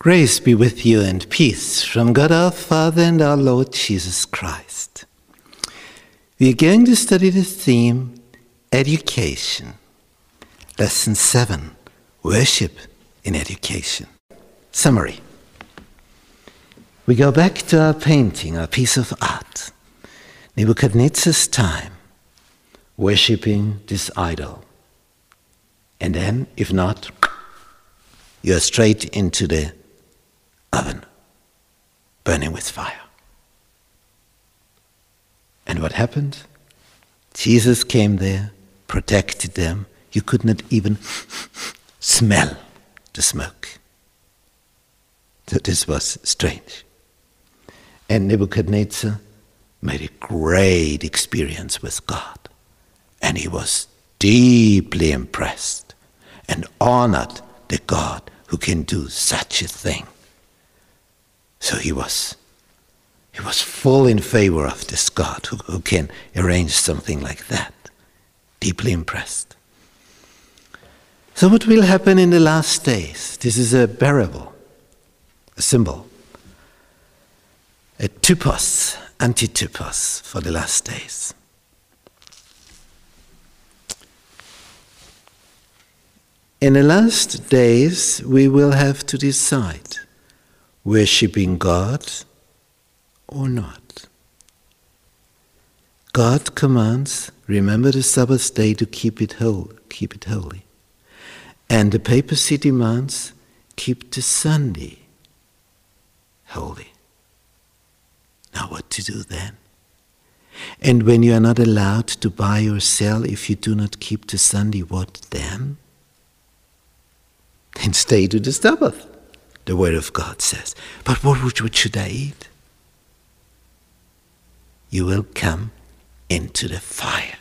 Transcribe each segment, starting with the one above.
Grace be with you and peace from God our Father and our Lord Jesus Christ. We are going to study the theme Education. Lesson 7 Worship in Education. Summary We go back to our painting, our piece of art, Nebuchadnezzar's time, worshipping this idol. And then, if not, you're straight into the with fire. And what happened? Jesus came there, protected them. You could not even smell the smoke. So this was strange. And Nebuchadnezzar made a great experience with God. And he was deeply impressed and honored the God who can do such a thing. So he was he was full in favor of this God who, who can arrange something like that. Deeply impressed. So what will happen in the last days? This is a parable, a symbol, a typos, antitypos for the last days. In the last days, we will have to decide worshipping God or not. God commands, remember the Sabbath day to keep it whole, keep it holy. And the papacy demands, keep the Sunday holy. Now what to do then? And when you are not allowed to buy or sell if you do not keep the Sunday, what then? Then stay to the Sabbath, the Word of God says. But what, what should I eat? You will come into the fire.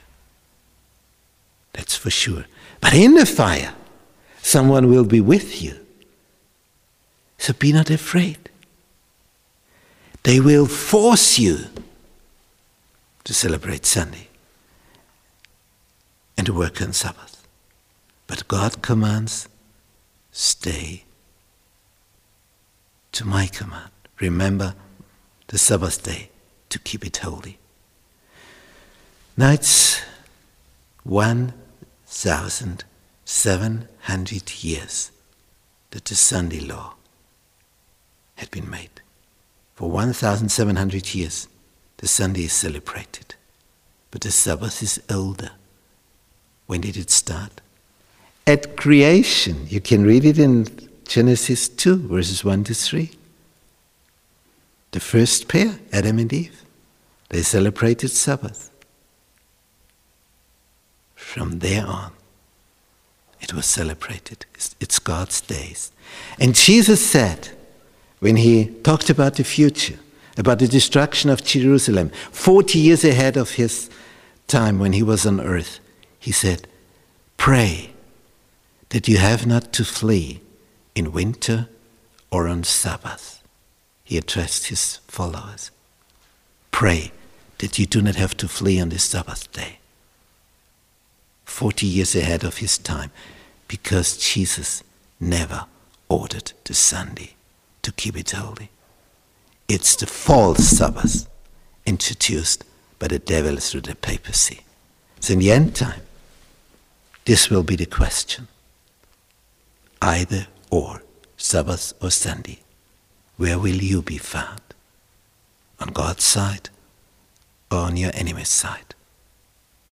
That's for sure. But in the fire, someone will be with you. So be not afraid. They will force you to celebrate Sunday and to work on Sabbath. But God commands stay to my command. Remember the Sabbath day to keep it holy. Now it's 1,700 years that the Sunday law had been made. For 1,700 years, the Sunday is celebrated. But the Sabbath is older. When did it start? At creation. You can read it in Genesis 2, verses 1 to 3. The first pair, Adam and Eve, they celebrated Sabbath. From there on, it was celebrated. It's God's days. And Jesus said, when he talked about the future, about the destruction of Jerusalem, 40 years ahead of his time when he was on earth, he said, Pray that you have not to flee in winter or on Sabbath. He addressed his followers. Pray that you do not have to flee on the Sabbath day. 40 years ahead of his time, because Jesus never ordered the Sunday to keep it holy. It's the false Sabbath introduced by the devil through the papacy. So in the end time, this will be the question either or, Sabbath or Sunday, where will you be found? On God's side or on your enemy's side?